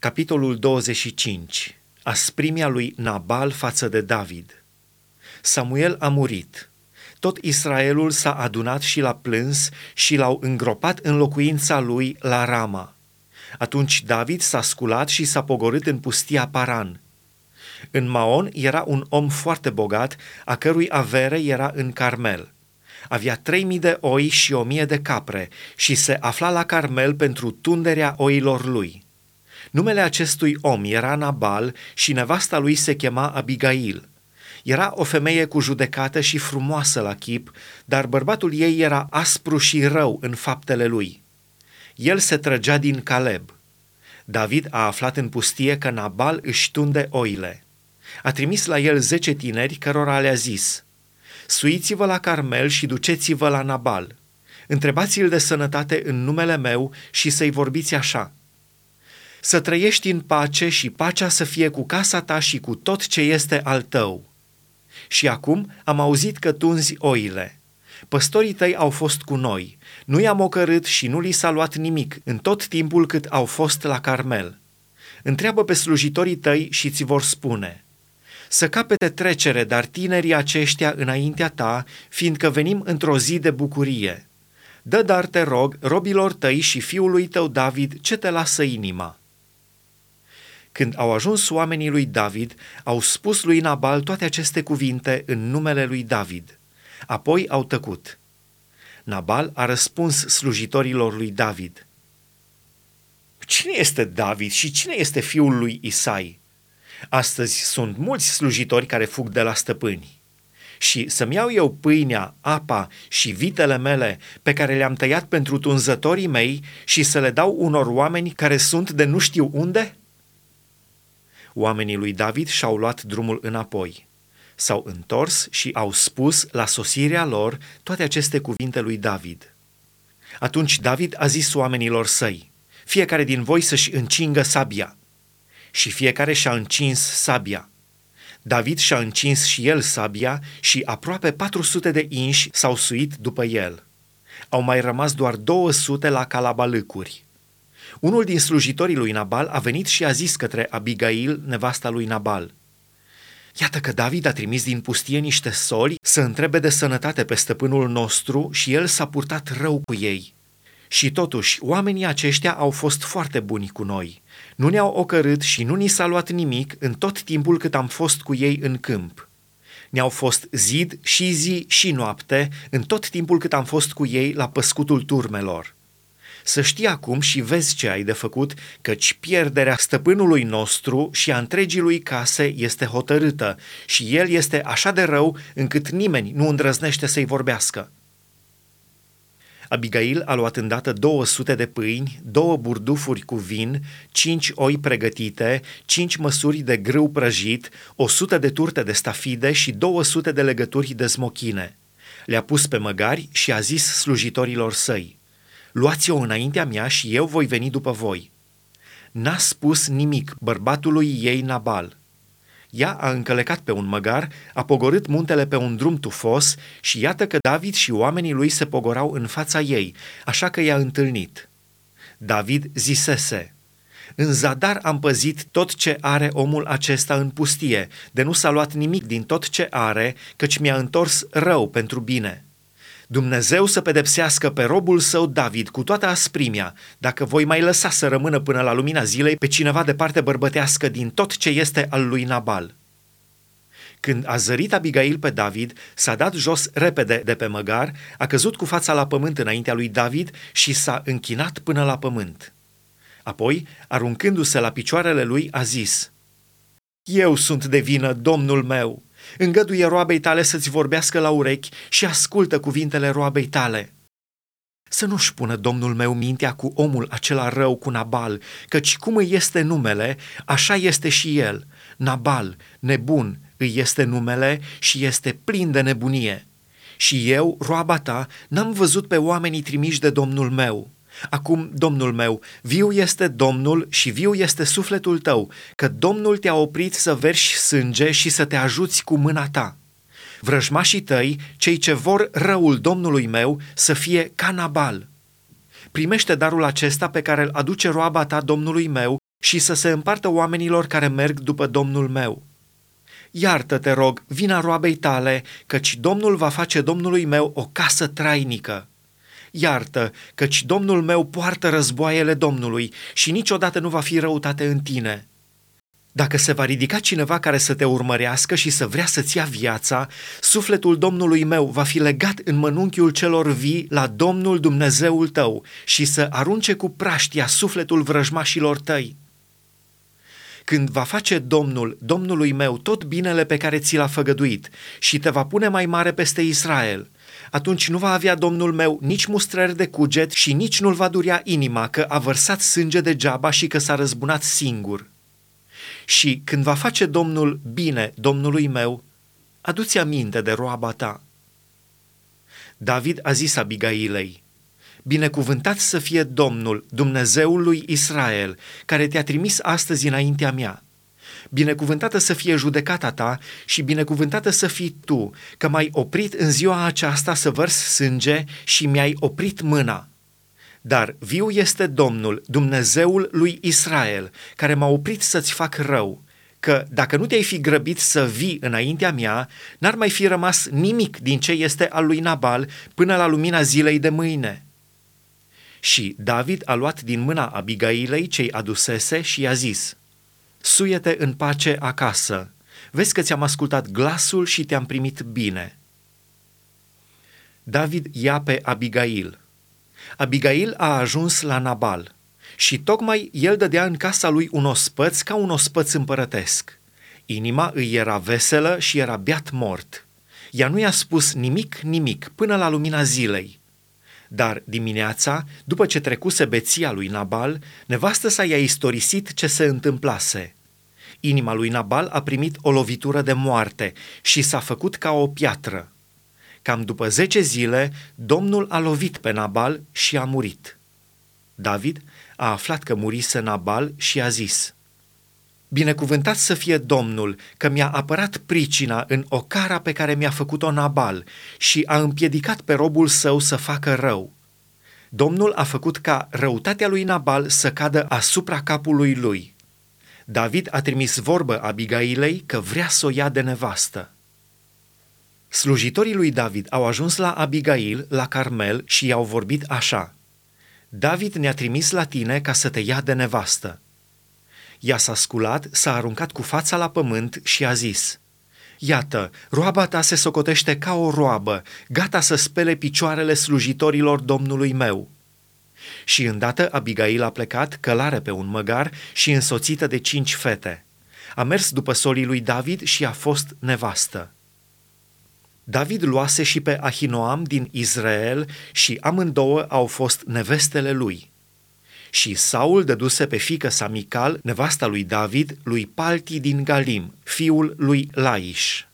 Capitolul 25. Asprimia lui Nabal față de David. Samuel a murit. Tot Israelul s-a adunat și l-a plâns și l-au îngropat în locuința lui la Rama. Atunci David s-a sculat și s-a pogorât în pustia Paran. În Maon era un om foarte bogat, a cărui avere era în Carmel. Avea trei mii de oi și o mie de capre și se afla la Carmel pentru tunderea oilor lui. Numele acestui om era Nabal și nevasta lui se chema Abigail. Era o femeie cu judecată și frumoasă la chip, dar bărbatul ei era aspru și rău în faptele lui. El se trăgea din Caleb. David a aflat în pustie că Nabal își tunde oile. A trimis la el zece tineri cărora le-a zis, Suiți-vă la Carmel și duceți-vă la Nabal. Întrebați-l de sănătate în numele meu și să-i vorbiți așa – să trăiești în pace și pacea să fie cu casa ta și cu tot ce este al tău. Și acum am auzit că tunzi oile. Păstorii tăi au fost cu noi. Nu i-am ocărât și nu li s-a luat nimic în tot timpul cât au fost la Carmel. Întreabă pe slujitorii tăi și ți vor spune. Să capete trecere, dar tinerii aceștia înaintea ta, fiindcă venim într-o zi de bucurie. Dă dar, te rog, robilor tăi și fiului tău David ce te lasă inima. Când au ajuns oamenii lui David, au spus lui Nabal toate aceste cuvinte în numele lui David. Apoi au tăcut. Nabal a răspuns slujitorilor lui David. Cine este David și cine este fiul lui Isai? Astăzi sunt mulți slujitori care fug de la stăpâni. Și să-mi iau eu pâinea, apa și vitele mele pe care le-am tăiat pentru tunzătorii mei și să le dau unor oameni care sunt de nu știu unde?' Oamenii lui David și-au luat drumul înapoi. S-au întors și au spus la sosirea lor toate aceste cuvinte lui David. Atunci David a zis oamenilor săi, fiecare din voi să-și încingă sabia. Și fiecare și-a încins sabia. David și-a încins și el sabia și aproape 400 de inși s-au suit după el. Au mai rămas doar 200 la calabalâcuri. Unul din slujitorii lui Nabal a venit și a zis către Abigail, nevasta lui Nabal, Iată că David a trimis din pustie niște soli să întrebe de sănătate pe stăpânul nostru și el s-a purtat rău cu ei. Și totuși, oamenii aceștia au fost foarte buni cu noi. Nu ne-au ocărât și nu ni s-a luat nimic în tot timpul cât am fost cu ei în câmp. Ne-au fost zid și zi și noapte în tot timpul cât am fost cu ei la păscutul turmelor. Să știi acum și vezi ce ai de făcut, căci pierderea stăpânului nostru și a întregii lui case este hotărâtă și el este așa de rău încât nimeni nu îndrăznește să-i vorbească. Abigail a luat îndată 200 de pâini, două burdufuri cu vin, cinci oi pregătite, cinci măsuri de grâu prăjit, 100 de turte de stafide și 200 de legături de smochine. Le-a pus pe măgari și a zis slujitorilor săi – luați-o înaintea mea și eu voi veni după voi. N-a spus nimic bărbatului ei Nabal. Ea a încălecat pe un măgar, a pogorât muntele pe un drum tufos și iată că David și oamenii lui se pogorau în fața ei, așa că i-a întâlnit. David zisese, în zadar am păzit tot ce are omul acesta în pustie, de nu s-a luat nimic din tot ce are, căci mi-a întors rău pentru bine. Dumnezeu să pedepsească pe robul său David cu toată asprimea, dacă voi mai lăsa să rămână până la lumina zilei pe cineva de parte bărbătească din tot ce este al lui Nabal. Când a zărit Abigail pe David, s-a dat jos repede de pe măgar, a căzut cu fața la pământ înaintea lui David și s-a închinat până la pământ. Apoi, aruncându-se la picioarele lui, a zis, Eu sunt de vină, domnul meu!' Îngăduie roabei tale să-ți vorbească la urechi și ascultă cuvintele roabei tale. Să nu-și pună Domnul meu mintea cu omul acela rău cu Nabal, căci cum îi este numele, așa este și el. Nabal, nebun, îi este numele și este plin de nebunie. Și eu, roaba ta, n-am văzut pe oamenii trimiși de Domnul meu. Acum, Domnul meu, viu este Domnul și viu este sufletul tău, că Domnul te-a oprit să verși sânge și să te ajuți cu mâna ta. Vrăjmașii tăi, cei ce vor răul Domnului meu, să fie ca Nabal. Primește darul acesta pe care îl aduce roaba ta Domnului meu și să se împartă oamenilor care merg după Domnul meu. Iartă, te rog, vina roabei tale, căci Domnul va face Domnului meu o casă trainică. Iartă, căci Domnul meu poartă războaiele Domnului și niciodată nu va fi răutate în tine. Dacă se va ridica cineva care să te urmărească și să vrea să-ți ia viața, sufletul Domnului meu va fi legat în mănunchiul celor vii la Domnul Dumnezeul tău și să arunce cu praștia sufletul vrăjmașilor tăi. Când va face Domnul, Domnului meu, tot binele pe care ți l-a făgăduit și te va pune mai mare peste Israel, atunci nu va avea Domnul meu nici mustrări de cuget și nici nu-l va durea inima că a vărsat sânge degeaba și că s-a răzbunat singur. Și când va face Domnul bine Domnului meu, adu-ți aminte de roaba ta. David a zis Abigailei, Binecuvântat să fie Domnul, Dumnezeul lui Israel, care te-a trimis astăzi înaintea mea. Binecuvântată să fie judecata ta și binecuvântată să fii tu, că m-ai oprit în ziua aceasta să vărs sânge și mi-ai oprit mâna. Dar viu este Domnul, Dumnezeul lui Israel, care m-a oprit să-ți fac rău, că dacă nu te-ai fi grăbit să vii înaintea mea, n-ar mai fi rămas nimic din ce este al lui Nabal până la lumina zilei de mâine. Și David a luat din mâna Abigailei cei adusese și i-a zis, Suiete în pace acasă, vezi că ți-am ascultat glasul și te-am primit bine. David ia pe Abigail. Abigail a ajuns la Nabal și tocmai el dădea în casa lui un ospăț ca un ospăț împărătesc. Inima îi era veselă și era beat mort. Ea nu i-a spus nimic, nimic, până la lumina zilei. Dar dimineața, după ce trecuse beția lui Nabal, nevastă sa i-a istorisit ce se întâmplase. Inima lui Nabal a primit o lovitură de moarte și s-a făcut ca o piatră. Cam după zece zile, Domnul a lovit pe Nabal și a murit. David a aflat că murise Nabal și a zis, Binecuvântat să fie Domnul că mi-a apărat pricina în ocara pe care mi-a făcut-o Nabal și a împiedicat pe robul său să facă rău. Domnul a făcut ca răutatea lui Nabal să cadă asupra capului lui. David a trimis vorbă Abigailei că vrea să o ia de nevastă. Slujitorii lui David au ajuns la Abigail, la Carmel, și i-au vorbit așa. David ne-a trimis la tine ca să te ia de nevastă. Ea s-a sculat, s-a aruncat cu fața la pământ și a zis, Iată, roaba ta se socotește ca o roabă, gata să spele picioarele slujitorilor domnului meu. Și îndată Abigail a plecat călare pe un măgar și însoțită de cinci fete. A mers după solii lui David și a fost nevastă. David luase și pe Ahinoam din Israel și amândouă au fost nevestele lui. Și Saul dăduse pe fică sa Mical, nevasta lui David, lui Palti din Galim, fiul lui Laish.